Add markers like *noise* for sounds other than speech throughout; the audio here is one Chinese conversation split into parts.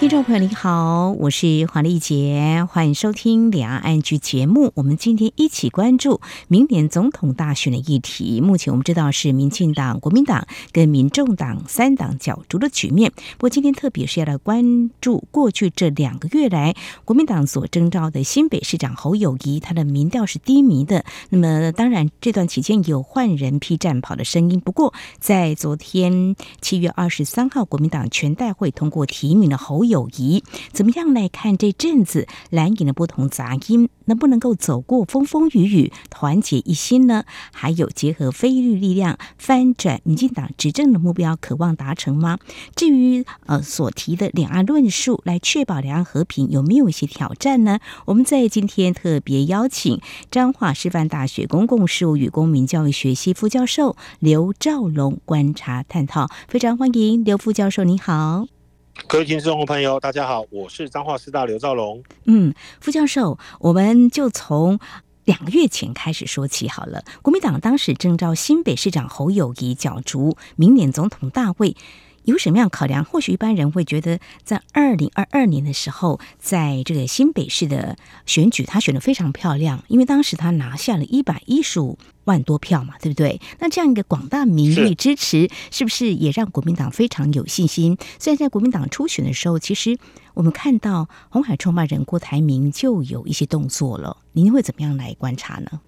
听众朋友，你好，我是黄丽杰，欢迎收听《两岸 ING》节目。我们今天一起关注明年总统大选的议题。目前我们知道是民进党、国民党跟民众党三党角逐的局面。不过今天特别是要来关注过去这两个月来国民党所征召的新北市长侯友谊，他的民调是低迷的。那么当然这段期间有换人批战跑的声音。不过在昨天七月二十三号，国民党全代会通过提名了侯友。谊怎么样来看这阵子蓝营的不同杂音，能不能够走过风风雨雨，团结一心呢？还有结合非绿力量翻转民进党执政的目标，渴望达成吗？至于呃所提的两岸论述，来确保两岸和平，有没有一些挑战呢？我们在今天特别邀请彰化师范大学公共事务与公民教育学系副教授刘兆龙观察探讨，非常欢迎刘副教授，你好。各位听众朋友，大家好，我是彰化师大刘兆龙。嗯，副教授，我们就从两个月前开始说起好了。国民党当时征召新北市长侯友谊角逐明年总统大位，有什么样考量？或许一般人会觉得，在二零二二年的时候，在这个新北市的选举，他选的非常漂亮，因为当时他拿下了一百一十五万多票嘛，对不对？那这样一个广大民意支持，是不是也让国民党非常有信心？虽然在国民党初选的时候，其实我们看到红海创办人郭台铭就有一些动作了，您会怎么样来观察呢？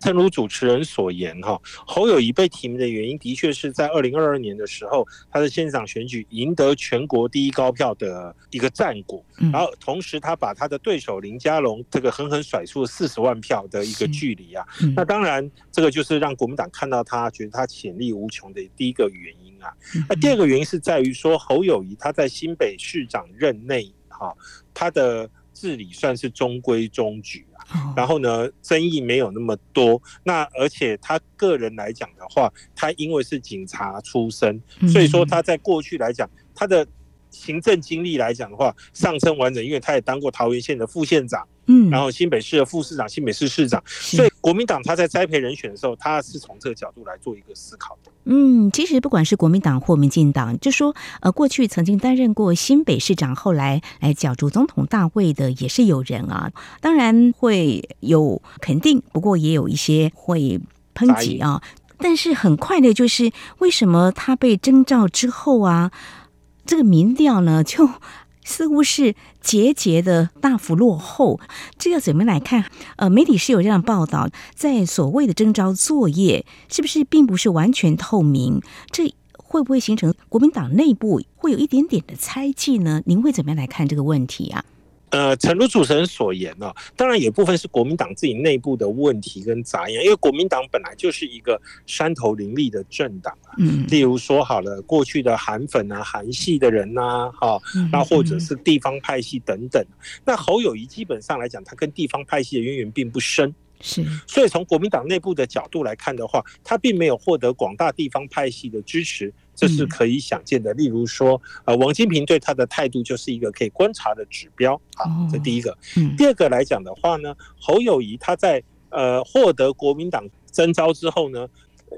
正如主持人所言，哈，侯友谊被提名的原因，的确是在二零二二年的时候，他的县长选举赢得全国第一高票的一个战果，然后同时他把他的对手林佳龙这个狠狠甩出了四十万票的一个距离啊，那当然这个就是让国民党看到他觉得他潜力无穷的第一个原因啊。那第二个原因是在于说，侯友谊他在新北市长任内，哈，他的治理算是中规中矩啊。然后呢，争议没有那么多。那而且他个人来讲的话，他因为是警察出身，所以说他在过去来讲，他的行政经历来讲的话，上升完整，因为他也当过桃园县的副县长。嗯，然后新北市的副市长、新北市市长，所以国民党他在栽培人选的时候，他是从这个角度来做一个思考的。嗯，其实不管是国民党或民进党，就说呃，过去曾经担任过新北市长，后来来角逐总统大位的也是有人啊。当然会有肯定，不过也有一些会抨击啊。但是很快的，就是为什么他被征召之后啊，这个民调呢就。似乎是节节的大幅落后，这要怎么来看？呃，媒体是有这样报道，在所谓的征召作业，是不是并不是完全透明？这会不会形成国民党内部会有一点点的猜忌呢？您会怎么样来看这个问题啊？呃，诚如主持人所言呢，当然有部分是国民党自己内部的问题跟杂音，因为国民党本来就是一个山头林立的政党啊。嗯，例如说好了，过去的韩粉啊、韩系的人呐，哈，那或者是地方派系等等。那侯友谊基本上来讲，他跟地方派系的渊源并不深，是。所以从国民党内部的角度来看的话，他并没有获得广大地方派系的支持。这是可以想见的。例如说，呃，王金平对他的态度就是一个可以观察的指标。好，这第一个。第二个来讲的话呢，侯友谊他在呃获得国民党征召之后呢，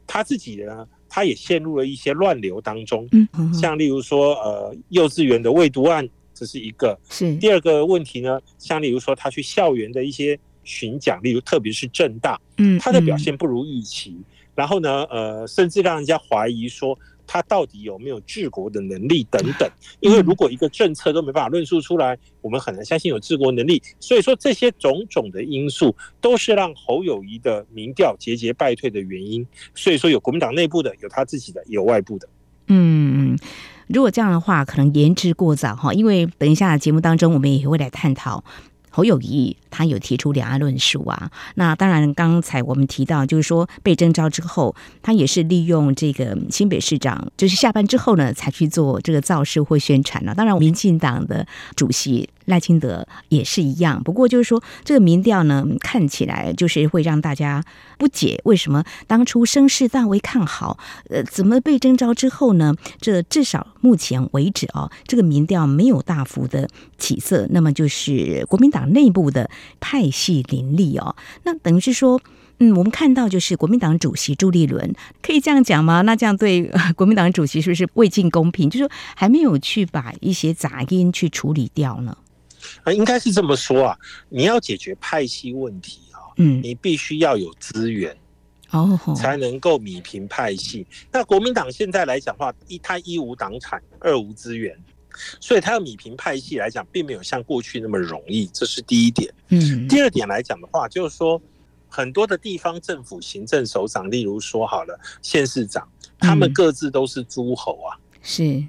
他自己呢，他也陷入了一些乱流当中。像例如说，呃，幼稚园的喂毒案，这是一个。是。第二个问题呢，像例如说，他去校园的一些巡讲，例如特别是政大，嗯，他的表现不如预期。然后呢，呃，甚至让人家怀疑说。他到底有没有治国的能力等等？因为如果一个政策都没办法论述出来，我们很难相信有治国能力。所以说，这些种种的因素都是让侯友谊的民调节节败退的原因。所以说，有国民党内部的，有他自己的，有外部的。嗯，如果这样的话，可能言之过早哈。因为等一下节目当中，我们也会来探讨。侯友谊他有提出两岸论述啊。那当然，刚才我们提到，就是说被征召之后，他也是利用这个新北市长，就是下班之后呢，才去做这个造势或宣传了。当然，民进党的主席。赖清德也是一样，不过就是说，这个民调呢，看起来就是会让大家不解，为什么当初声势大为看好，呃，怎么被征召之后呢？这至少目前为止啊，这个民调没有大幅的起色。那么就是国民党内部的派系林立哦，那等于是说，嗯，我们看到就是国民党主席朱立伦，可以这样讲吗？那这样对 *laughs* 国民党主席是不是未尽公平？就是说还没有去把一些杂音去处理掉呢？啊，应该是这么说啊，你要解决派系问题啊，嗯，你必须要有资源哦，才能够弭平派系。那国民党现在来讲的话，一他一无党产，二无资源，所以他的米平派系来讲，并没有像过去那么容易，这是第一点。嗯，第二点来讲的话，就是说很多的地方政府行政首长，例如说好了县市长，他们各自都是诸侯啊，是。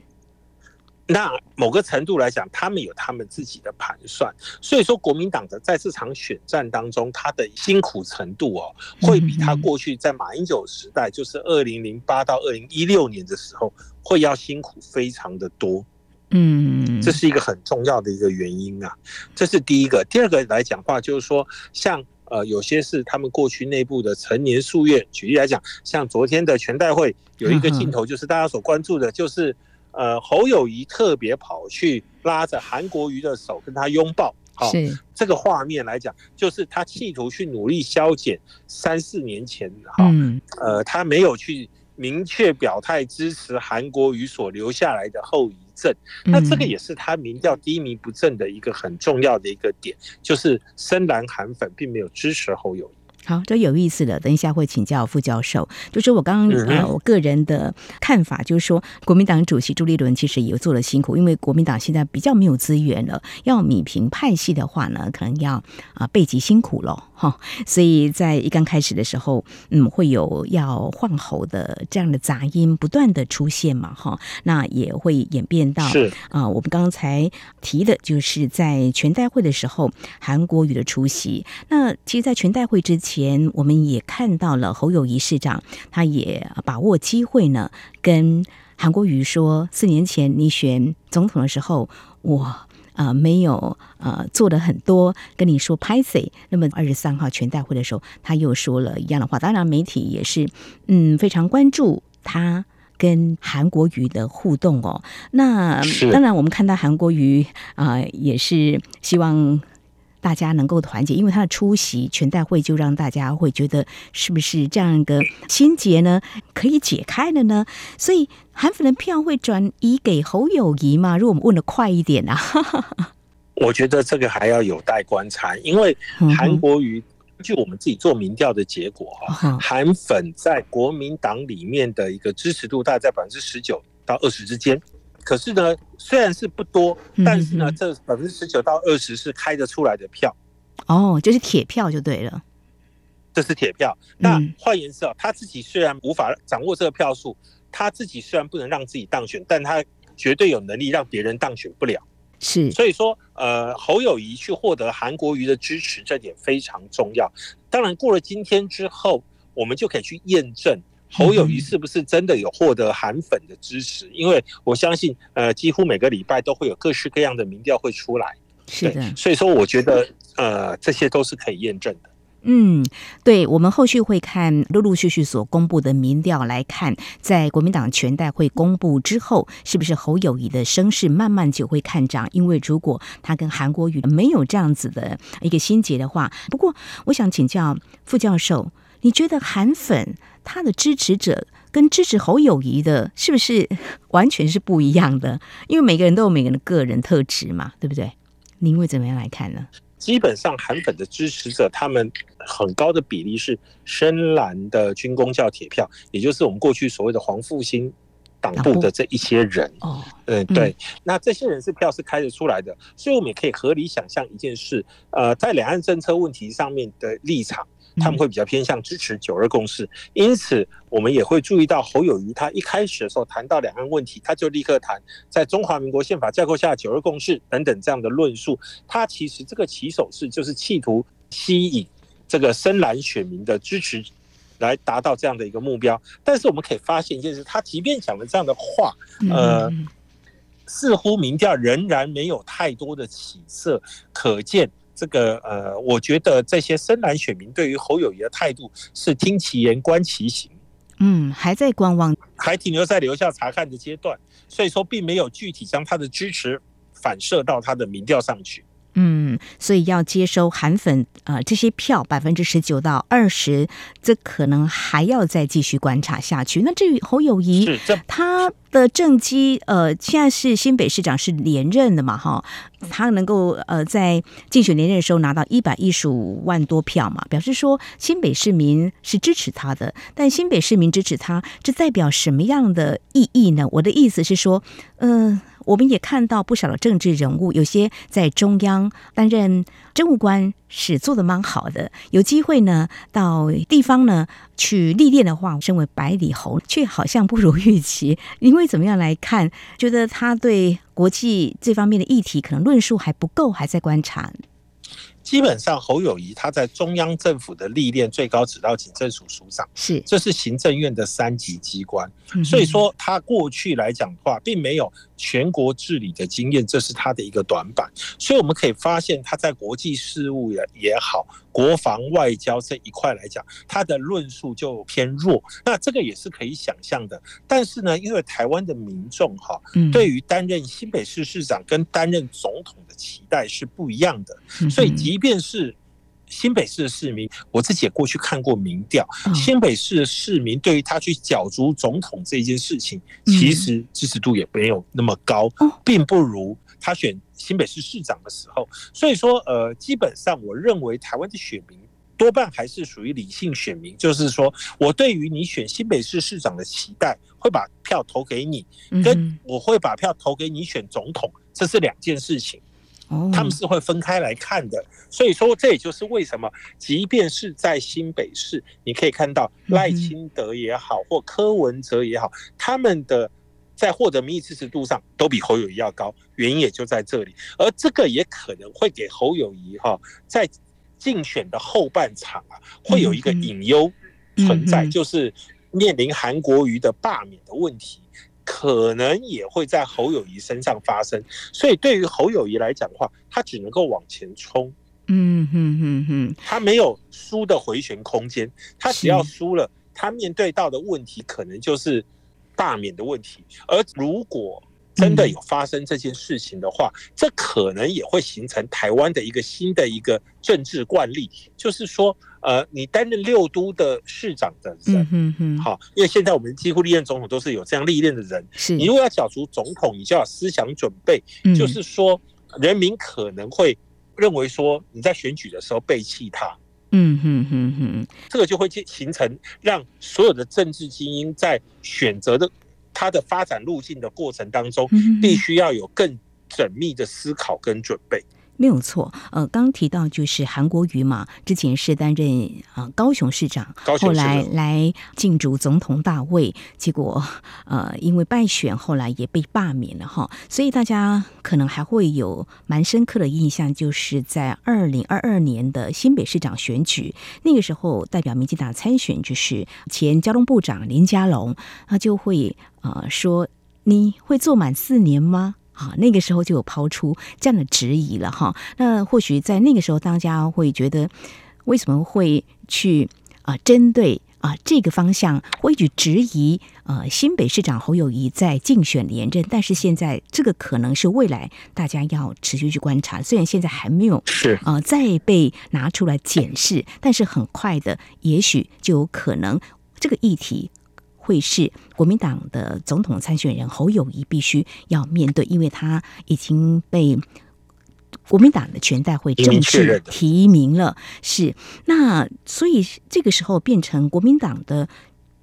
那某个程度来讲，他们有他们自己的盘算，所以说国民党的在这场选战当中，他的辛苦程度哦，会比他过去在马英九时代，就是二零零八到二零一六年的时候，会要辛苦非常的多。嗯，这是一个很重要的一个原因啊。这是第一个，第二个来讲话就是说，像呃有些是他们过去内部的陈年夙愿。举例来讲，像昨天的全代会有一个镜头，就是大家所关注的，就是。呃，侯友谊特别跑去拉着韩国瑜的手跟他拥抱，好，这个画面来讲，就是他企图去努力消减三四年前哈，呃，他没有去明确表态支持韩国瑜所留下来的后遗症，那这个也是他民调低迷不振的一个很重要的一个点，就是深蓝韩粉并没有支持侯友宜。好，这有意思了。等一下会请教副教授。就是我刚刚呃，我个人的看法，就是说，国民党主席朱立伦其实也做了辛苦，因为国民党现在比较没有资源了，要米平派系的话呢，可能要啊背极辛苦了哈。所以在一刚开始的时候，嗯，会有要换喉的这样的杂音不断的出现嘛哈。那也会演变到啊，我们刚才提的就是在全代会的时候，韩国瑜的出席。那其实，在全代会之前。我们也看到了侯友谊市长，他也把握机会呢，跟韩国瑜说：四年前你选总统的时候，我啊、呃、没有呃做的很多，跟你说拍谁。那么二十三号全代会的时候，他又说了一样的话。当然，媒体也是嗯非常关注他跟韩国瑜的互动哦。那当然，我们看到韩国瑜啊、呃、也是希望。大家能够团结，因为他的出席全代会，就让大家会觉得是不是这样一个心结呢？可以解开了呢？所以韩粉的票会转移给侯友谊吗？如果我们问的快一点啊，*laughs* 我觉得这个还要有待观察，因为韩国瑜据我们自己做民调的结果哈，韩粉在国民党里面的一个支持度大概在百分之十九到二十之间。可是呢，虽然是不多，但是呢，这百分之十九到二十是开得出来的票，哦，就是铁票就对了，这是铁票。那换言之啊，他自己虽然无法掌握这个票数，他自己虽然不能让自己当选，但他绝对有能力让别人当选不了。是，所以说，呃，侯友谊去获得韩国瑜的支持，这点非常重要。当然，过了今天之后，我们就可以去验证。侯友谊是不是真的有获得韩粉的支持？因为我相信，呃，几乎每个礼拜都会有各式各样的民调会出来，是的。所以说，我觉得，呃，这些都是可以验证的。嗯，对，我们后续会看陆陆续续所公布的民调来看，在国民党全代会公布之后，是不是侯友谊的声势慢慢就会看涨？因为如果他跟韩国瑜没有这样子的一个心结的话，不过我想请教副教授，你觉得韩粉？他的支持者跟支持侯友谊的，是不是 *laughs* 完全是不一样的？因为每个人都有每个人的个人特质嘛，对不对？您会怎么样来看呢？基本上韩粉的支持者，他们很高的比例是深蓝的军工教铁票，也就是我们过去所谓的黄复兴党部的这一些人。哦，嗯，对。那这些人是票是开得出来的，所以我们也可以合理想象一件事：呃，在两岸政策问题上面的立场。他们会比较偏向支持九二共识。因此，我们也会注意到侯友谊他一开始的时候谈到两岸问题，他就立刻谈在中华民国宪法架构下九二共识等等这样的论述。他其实这个起手式就是企图吸引这个深蓝选民的支持，来达到这样的一个目标。但是我们可以发现一件事，他即便讲了这样的话，呃。似乎民调仍然没有太多的起色，可见这个呃，我觉得这些深蓝选民对于侯友谊的态度是听其言观其行，嗯，还在观望，还停留在留下查看的阶段，所以说并没有具体将他的支持反射到他的民调上去。嗯，所以要接收韩粉呃这些票百分之十九到二十，这可能还要再继续观察下去。那至于侯友谊，他的政绩呃现在是新北市长是连任的嘛哈，他能够呃在竞选连任的时候拿到一百一十五万多票嘛，表示说新北市民是支持他的。但新北市民支持他，这代表什么样的意义呢？我的意思是说，嗯、呃。我们也看到不少的政治人物，有些在中央担任政务官是做得蛮好的，有机会呢到地方呢去历练的话，身为百里侯却好像不如预期。因为怎么样来看，觉得他对国际这方面的议题可能论述还不够，还在观察。基本上，侯友谊他在中央政府的历练，最高指到警政署署长，是这是行政院的三级机关，所以说他过去来讲的话，并没有全国治理的经验，这是他的一个短板。所以我们可以发现，他在国际事务也也好。国防外交这一块来讲，他的论述就偏弱，那这个也是可以想象的。但是呢，因为台湾的民众哈，对于担任新北市市长跟担任总统的期待是不一样的，所以即便是新北市的市民，我自己也过去看过民调，新北市的市民对于他去角逐总统这件事情，其实支持度也没有那么高，并不如他选。新北市市长的时候，所以说，呃，基本上我认为台湾的选民多半还是属于理性选民，就是说我对于你选新北市市长的期待，会把票投给你，跟我会把票投给你选总统，这是两件事情，他们是会分开来看的。所以说，这也就是为什么，即便是在新北市，你可以看到赖清德也好，或柯文哲也好，他们的。在获得民意支持度上都比侯友谊要高，原因也就在这里。而这个也可能会给侯友谊哈，在竞选的后半场啊，会有一个隐忧存在，就是面临韩国瑜的罢免的问题，可能也会在侯友谊身上发生。所以对于侯友谊来讲的话，他只能够往前冲。嗯哼哼哼，他没有输的回旋空间，他只要输了，他面对到的问题可能就是。罢免的问题，而如果真的有发生这件事情的话，这可能也会形成台湾的一个新的一个政治惯例，就是说，呃，你担任六都的市长的人，好，因为现在我们几乎历任总统都是有这样历练的人，你如果要角逐总统，你就要思想准备，就是说，人民可能会认为说你在选举的时候背弃他。嗯哼哼哼，这个就会形成让所有的政治精英在选择的他的发展路径的过程当中，必须要有更缜密的思考跟准备。没有错，呃，刚提到就是韩国瑜嘛，之前是担任啊高雄市长，后来来竞逐总统大位，结果呃因为败选，后来也被罢免了哈，所以大家可能还会有蛮深刻的印象，就是在二零二二年的新北市长选举，那个时候代表民进党参选就是前交通部长林佳龙，他就会呃说，你会做满四年吗？啊，那个时候就有抛出这样的质疑了哈。那或许在那个时候，大家会觉得为什么会去啊针对啊这个方向会去质疑呃新北市长侯友谊在竞选连任？但是现在这个可能是未来大家要持续去观察，虽然现在还没有是啊再被拿出来检视，但是很快的，也许就有可能这个议题。会是国民党的总统参选人侯友谊必须要面对，因为他已经被国民党的全代会正式提名了。是那，所以这个时候变成国民党的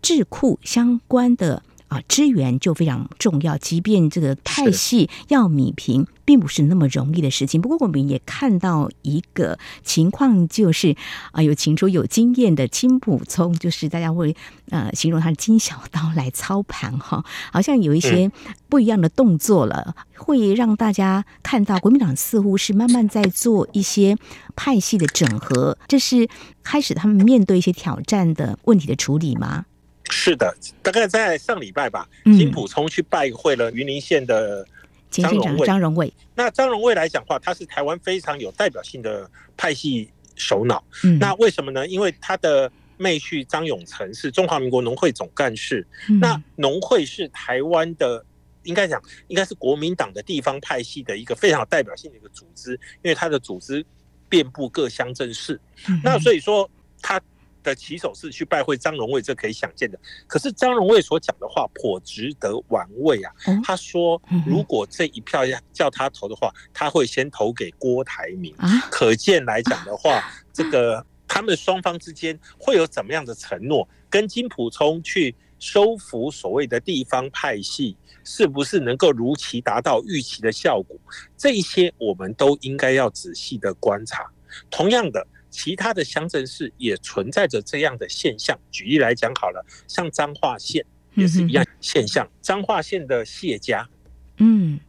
智库相关的啊，支援就非常重要。即便这个派系要米平，并不是那么容易的事情。不过，我们也看到一个情况，就是啊，有请出有经验的金普聪，就是大家会呃形容他的金小刀来操盘哈，好像有一些不一样的动作了，会让大家看到国民党似乎是慢慢在做一些派系的整合，这是开始他们面对一些挑战的问题的处理吗？是的，大概在上礼拜吧，金普聪去拜会了云林县的张荣卫。张荣卫，那张荣卫来讲的话，他是台湾非常有代表性的派系首脑。嗯，那为什么呢？因为他的妹婿张永成是中华民国农会总干事。嗯、那农会是台湾的，应该讲应该是国民党的地方派系的一个非常有代表性的一个组织，因为他的组织遍布各乡镇市。嗯、那所以说他。的起手是去拜会张荣卫，这可以想见的。可是张荣卫所讲的话颇值得玩味啊。他说，如果这一票要叫他投的话，他会先投给郭台铭。可见来讲的话，*laughs* 这个他们双方之间会有怎么样的承诺？跟金普聪去收服所谓的地方派系，是不是能够如期达到预期的效果？这一些我们都应该要仔细的观察。同样的。其他的乡镇市也存在着这样的现象。举例来讲，好了，像彰化县也是一样现象。彰化县的谢家，嗯，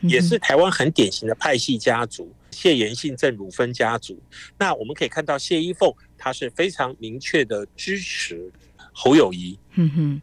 也是台湾很典型的派系家族，谢延信、郑汝芬家族。那我们可以看到，谢依凤她是非常明确的支持侯友谊，嗯哼。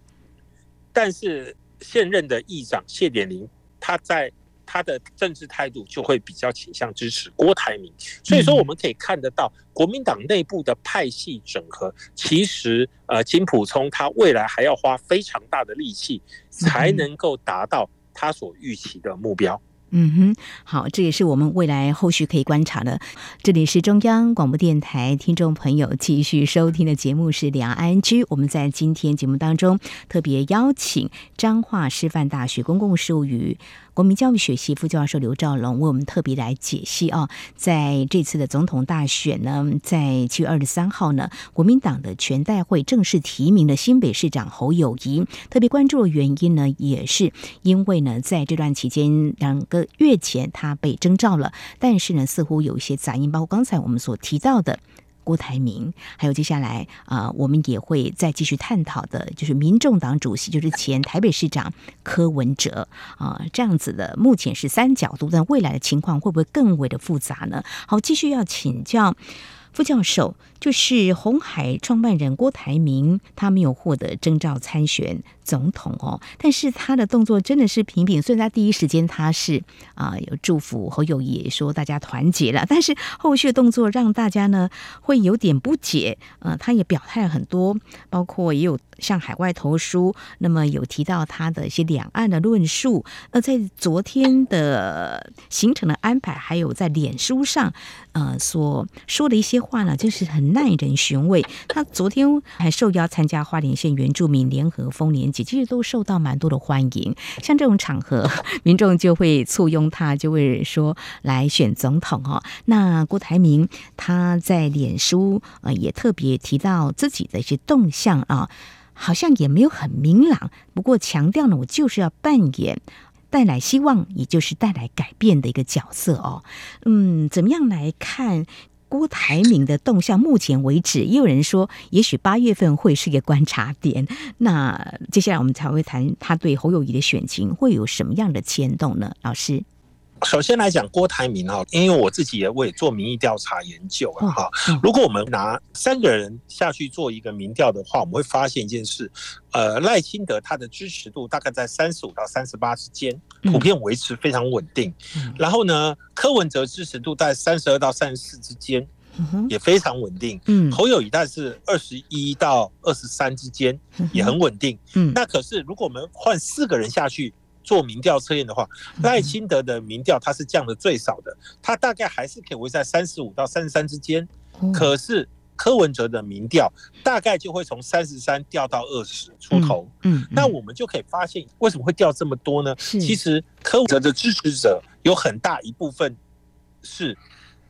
但是现任的议长谢点林，他在。他的政治态度就会比较倾向支持郭台铭，所以说我们可以看得到国民党内部的派系整合，其实呃金普聪他未来还要花非常大的力气，才能够达到他所预期的目标。嗯哼，好，这也是我们未来后续可以观察的。这里是中央广播电台听众朋友继续收听的节目是两岸 ING。我们在今天节目当中特别邀请彰化师范大学公共事务与国民教育学系副教授刘兆龙为我们特别来解析啊，在这次的总统大选呢，在七月二十三号呢，国民党的全代会正式提名了新北市长侯友谊。特别关注的原因呢，也是因为呢，在这段期间两个月前他被征召了，但是呢，似乎有一些杂音，包括刚才我们所提到的。郭台铭，还有接下来啊、我们也会再继续探讨的，就是民众党主席，就是前台北市长柯文哲啊、这样子的，目前是三角度，但未来的情况会不会更为的复杂呢？好，继续要请教副教授。就是红海创办人郭台铭，他没有获得征召参选总统哦，但是他的动作真的是频频。虽然他第一时间他是啊、有祝福侯友宜，说大家团结了，但是后续的动作让大家呢会有点不解。呃，他也表态了很多，包括也有向海外投书，那么有提到他的一些两岸的论述。那，在昨天的行程的安排，还有在脸书上呃所说的一些话呢，就是很。耐人寻味。他昨天还受邀参加花莲县原住民联合丰年其实都受到蛮多的欢迎。像这种场合，*laughs* 民众就会簇拥他，就会说来选总统哦。那郭台铭他在脸书呃也特别提到自己的一些动向啊，好像也没有很明朗，不过强调呢，我就是要扮演带来希望，也就是带来改变的一个角色哦。嗯，怎么样来看？郭台铭的动向，目前为止，也有人说，也许八月份会是一个观察点。那接下来我们才会谈他对侯友谊的选情会有什么样的牵动呢？老师。首先来讲郭台铭哈，因为我自己也为做民意调查研究啊哈。如果我们拿三个人下去做一个民调的话，我们会发现一件事，呃，赖清德他的支持度大概在三十五到三十八之间，普遍维持非常稳定。然后呢，柯文哲支持度在三十二到三十四之间，也非常稳定。嗯，侯友宜大概是二十一到二十三之间，也很稳定。嗯，那可是如果我们换四个人下去。做民调测验的话，赖清德的民调它是降的最少的，他大概还是可以维持在三十五到三十三之间。可是柯文哲的民调大概就会从三十三掉到二十出头。嗯，那我们就可以发现为什么会掉这么多呢？其实柯文哲的支持者有很大一部分是，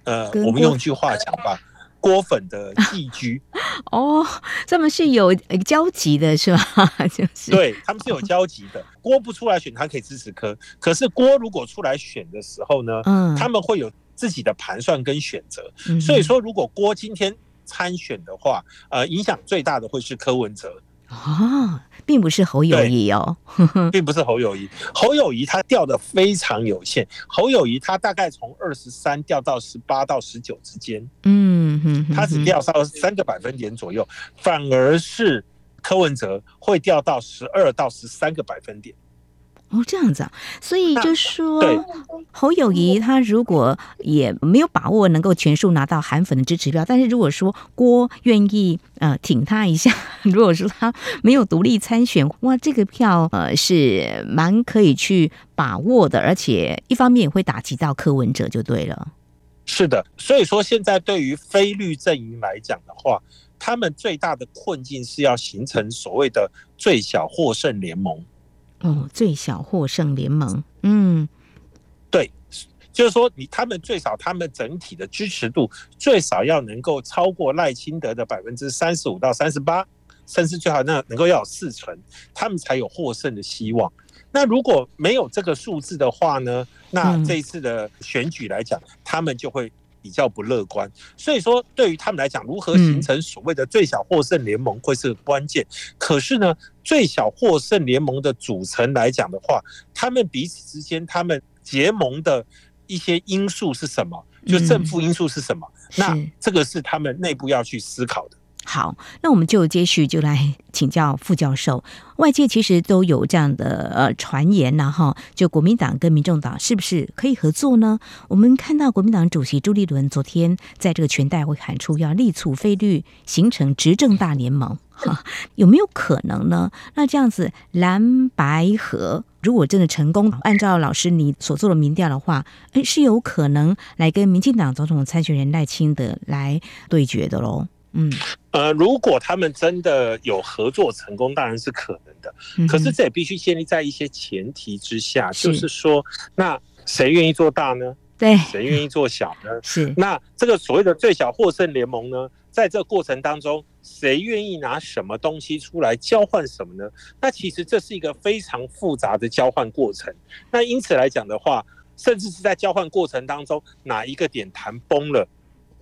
呃，我们用一句话讲吧，郭粉的寄居。*laughs* 哦，他们是有交集的，是吧？*laughs* 就是对，他们是有交集的。郭不出来选，他可以支持柯。可是郭如果出来选的时候呢，嗯，他们会有自己的盘算跟选择。嗯、所以说，如果郭今天参选的话，呃，影响最大的会是柯文哲。啊，并不是侯友谊哦，*laughs* 并不是侯友谊。侯友谊他掉的非常有限，侯友谊他大概从二十三掉到十八到十九之间，嗯哼，他只掉到三个百分点左右，反而是柯文哲会掉到十二到十三个百分点。哦，这样子啊，所以就说侯友谊他如果也没有把握能够全数拿到韩粉的支持票，但是如果说郭愿意呃挺他一下，*laughs* 如果说他没有独立参选，哇，这个票呃是蛮可以去把握的，而且一方面也会打击到柯文哲就对了。是的，所以说现在对于非绿阵营来讲的话，他们最大的困境是要形成所谓的最小获胜联盟。哦，最小获胜联盟，嗯，对，就是说你他们最少他们整体的支持度最少要能够超过赖清德的百分之三十五到三十八，甚至最好那能够要有四成，他们才有获胜的希望。那如果没有这个数字的话呢？那这一次的选举来讲，他们就会。比较不乐观，所以说对于他们来讲，如何形成所谓的最小获胜联盟会是个关键。可是呢，最小获胜联盟的组成来讲的话，他们彼此之间他们结盟的一些因素是什么？就正负因素是什么？那这个是他们内部要去思考的。好，那我们就接续就来 *laughs* 请教副教授。外界其实都有这样的呃传言呐，哈，就国民党跟民众党是不是可以合作呢？我们看到国民党主席朱立伦昨天在这个全代会喊出要力促非绿形成执政大联盟，哈，有没有可能呢？那这样子蓝白合如果真的成功，按照老师你所做的民调的话，诶，是有可能来跟民进党总统参选人赖清德来对决的喽。嗯，呃，如果他们真的有合作成功，当然是可能的。可是这也必须建立在一些前提之下，就是说，那谁愿意做大呢？对，谁愿意做小呢？*laughs* 是。那这个所谓的最小获胜联盟呢，在这过程当中，谁愿意拿什么东西出来交换什么呢？那其实这是一个非常复杂的交换过程。那因此来讲的话，甚至是在交换过程当中，哪一个点谈崩了？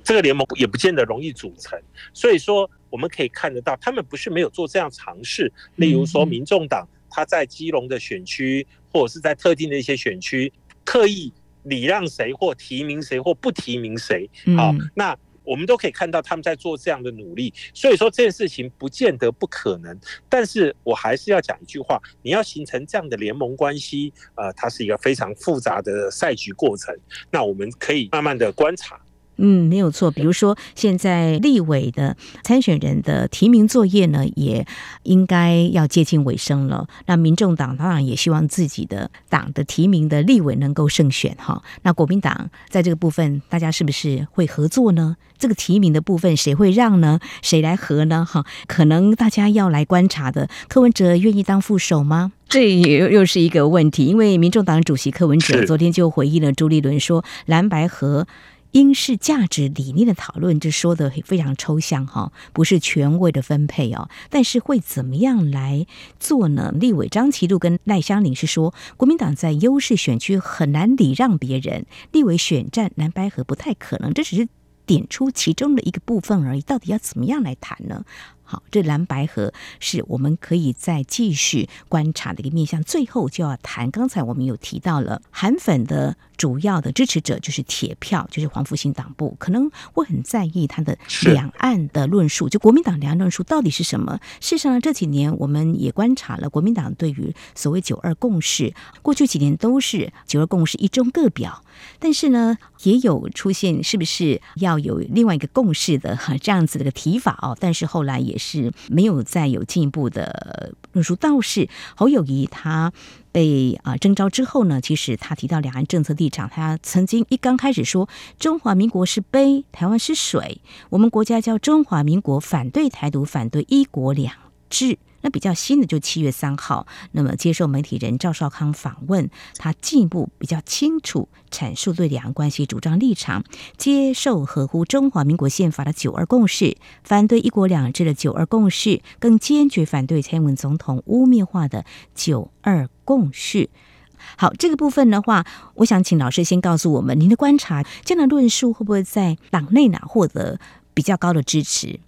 这个联盟也不见得容易组成，所以说我们可以看得到，他们不是没有做这样尝试。例如说，民众党他在基隆的选区，或者是在特定的一些选区，刻意礼让谁或提名谁或不提名谁。好，那我们都可以看到他们在做这样的努力。所以说这件事情不见得不可能，但是我还是要讲一句话：你要形成这样的联盟关系，呃，它是一个非常复杂的赛局过程。那我们可以慢慢的观察。嗯，没有错。比如说，现在立委的参选人的提名作业呢，也应该要接近尾声了。那民众党当然也希望自己的党的提名的立委能够胜选哈。那国民党在这个部分，大家是不是会合作呢？这个提名的部分谁会让呢？谁来合呢？哈，可能大家要来观察的。柯文哲愿意当副手吗？这也又是一个问题。因为民众党主席柯文哲昨天就回应了朱立伦说，蓝白合。应是价值理念的讨论，这说的非常抽象哈，不是权位的分配哦。但是会怎么样来做呢？立委张其禄跟赖香伶是说，国民党在优势选区很难礼让别人，立委选战蓝白合不太可能，这只是点出其中的一个部分而已。到底要怎么样来谈呢？好，这蓝白合是我们可以再继续观察的一个面向。最后就要谈，刚才我们有提到了韩粉的主要的支持者就是铁票，就是黄复兴党部，可能会很在意他的两岸的论述，就国民党两岸论述到底是什么？事实上这几年我们也观察了国民党对于所谓九二共识，过去几年都是九二共识一中各表，但是呢，也有出现是不是要有另外一个共识的这样子的一个提法哦？但是后来也。是没有再有进一步的论述。倒是侯友谊他被啊征召之后呢，其实他提到两岸政策立场，他曾经一刚开始说中华民国是杯，台湾是水，我们国家叫中华民国，反对台独，反对一国两制。那比较新的就七月三号，那么接受媒体人赵少康访问，他进一步比较清楚阐述对两岸关系主张立场，接受合乎中华民国宪法的九二共识，反对一国两制的九二共识，更坚决反对蔡英文总统污蔑化的九二共识。好，这个部分的话，我想请老师先告诉我们您的观察，这样的论述会不会在党内呢获得比较高的支持？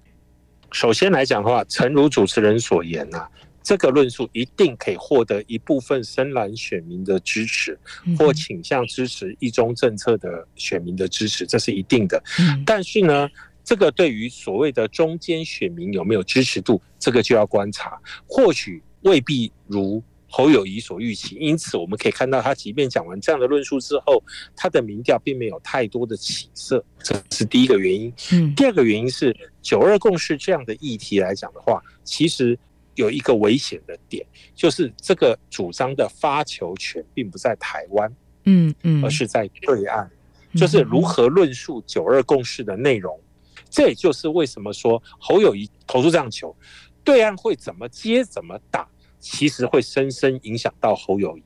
首先来讲的话，诚如主持人所言呐、啊，这个论述一定可以获得一部分深蓝选民的支持，或倾向支持一中政策的选民的支持，这是一定的。但是呢，这个对于所谓的中间选民有没有支持度，这个就要观察，或许未必如。侯友谊所预期，因此我们可以看到，他即便讲完这样的论述之后，他的民调并没有太多的起色，这是第一个原因。嗯，第二个原因是九二共识这样的议题来讲的话，其实有一个危险的点，就是这个主张的发球权并不在台湾，嗯嗯，而是在对岸，就是如何论述九二共识的内容。这也就是为什么说侯友谊投出这样球，对岸会怎么接怎么打。其实会深深影响到侯友谊。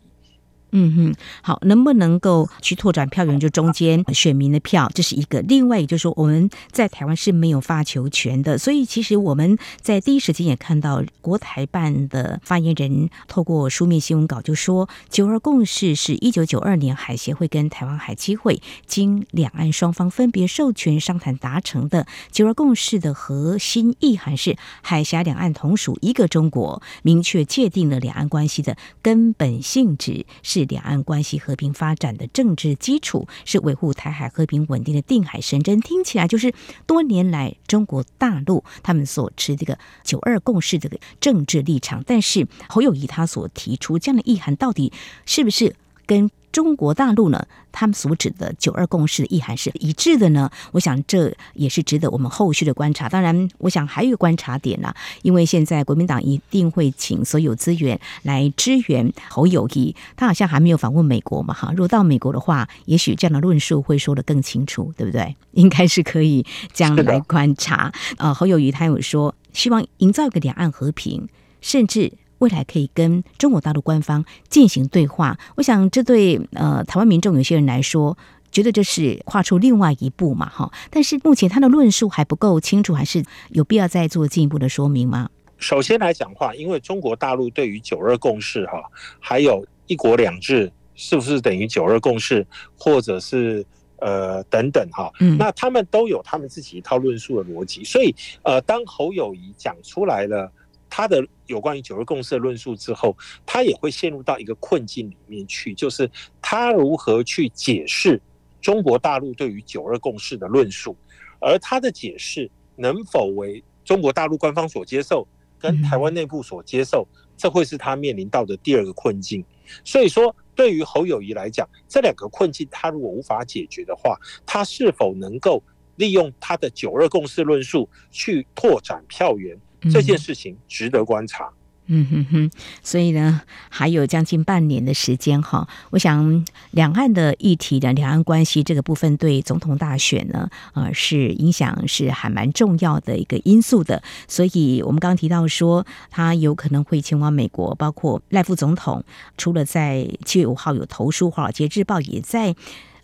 嗯哼，好，能不能够去拓展票源，就中间选民的票，这是一个。另外，也就是说，我们在台湾是没有发球权的，所以其实我们在第一时间也看到国台办的发言人透过书面新闻稿就说，九二共识是一九九二年海协会跟台湾海基会经两岸双方分别授权商谈达成的。九二共识的核心意涵是海峡两岸同属一个中国，明确界定了两岸关系的根本性质是。是两岸关系和平发展的政治基础，是维护台海和平稳定的定海神针。听起来就是多年来中国大陆他们所持这个九二共识这个政治立场。但是侯友谊他所提出这样的意涵，到底是不是跟中国大陆呢？他们所指的“九二共识”的意涵是一致的呢？我想这也是值得我们后续的观察。当然，我想还有一个观察点呢、啊，因为现在国民党一定会请所有资源来支援侯友谊。他好像还没有访问美国嘛，哈。如果到美国的话，也许这样的论述会说得更清楚，对不对？*laughs* 应该是可以这样来观察。呃，侯友谊他有说，希望营造一个两岸和平，甚至。未来可以跟中国大陆官方进行对话，我想这对呃台湾民众有些人来说，觉得这是跨出另外一步嘛，哈。但是目前他的论述还不够清楚，还是有必要再做进一步的说明吗？首先来讲话，因为中国大陆对于九二共识哈，还有一国两制是不是等于九二共识，或者是呃等等哈，那他们都有他们自己一套论述的逻辑，所以呃，当侯友宜讲出来了。他的有关于九二共识的论述之后，他也会陷入到一个困境里面去，就是他如何去解释中国大陆对于九二共识的论述，而他的解释能否为中国大陆官方所接受，跟台湾内部所接受，这会是他面临到的第二个困境。所以说，对于侯友谊来讲，这两个困境他如果无法解决的话，他是否能够利用他的九二共识论述去拓展票源？这件事情值得观察。嗯哼哼，所以呢，还有将近半年的时间哈。我想，两岸的议题的两岸关系这个部分，对总统大选呢，呃，是影响是还蛮重要的一个因素的。所以我们刚刚提到说，他有可能会前往美国，包括赖副总统，除了在七月五号有投书，《华尔街日报》也在。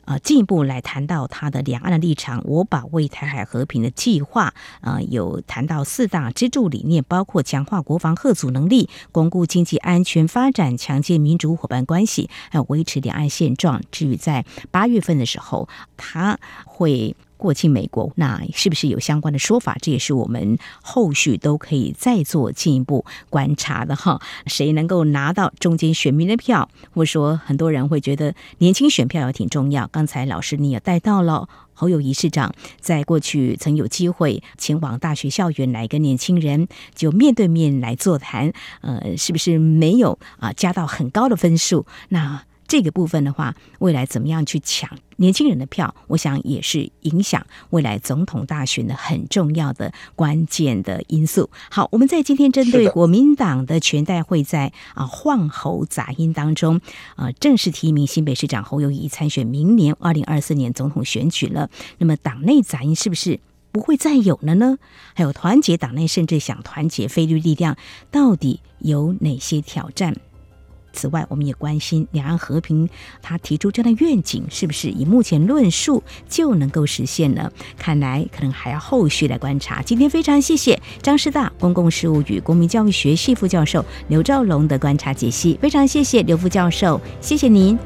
啊，进一步来谈到他的两岸的立场，我把为台海和平的计划，啊，有谈到四大支柱理念，包括强化国防合组能力、巩固经济安全发展、强健民主伙伴关系，还有维持两岸现状。至于在八月份的时候，他会。过境美国，那是不是有相关的说法？这也是我们后续都可以再做进一步观察的哈。谁能够拿到中间选民的票，或者说很多人会觉得年轻选票也挺重要。刚才老师你也带到了侯友谊市长，在过去曾有机会前往大学校园来跟年轻人就面对面来座谈，呃，是不是没有啊加到很高的分数？那。这个部分的话，未来怎么样去抢年轻人的票，我想也是影响未来总统大选的很重要的关键的因素。好，我们在今天针对国民党的全代会在啊换候杂音当中啊正式提名新北市长侯友宜参选明年二零二四年总统选举了。那么党内杂音是不是不会再有了呢？还有团结党内，甚至想团结菲律力量，到底有哪些挑战？此外，我们也关心两岸和平，他提出这样的愿景，是不是以目前论述就能够实现呢？看来可能还要后续来观察。今天非常谢谢张师大公共事务与公民教育学系副教授刘兆龙的观察解析，非常谢谢刘副教授，谢谢您，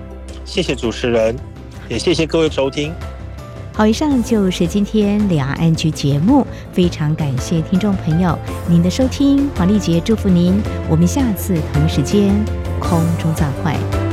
谢谢主持人，也谢谢各位收听。好，以上就是今天两岸 ING 节目，非常感谢听众朋友您的收听，黄丽杰祝福您，我们下次同一时间空中暂会。